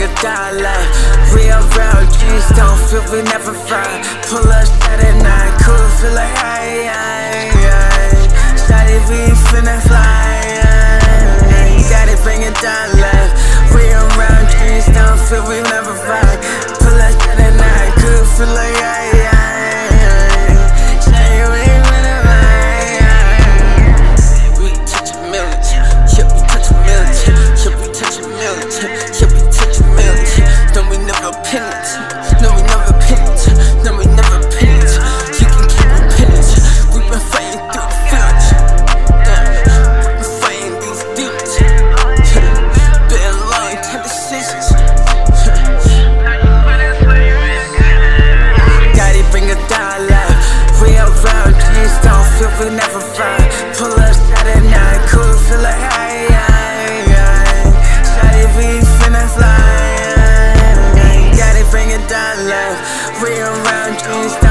die life. Real round G's don't feel we never fry. Pull up Saturday night, cool, feel like aye, aye, aye. Shawty, we finna fly. around you.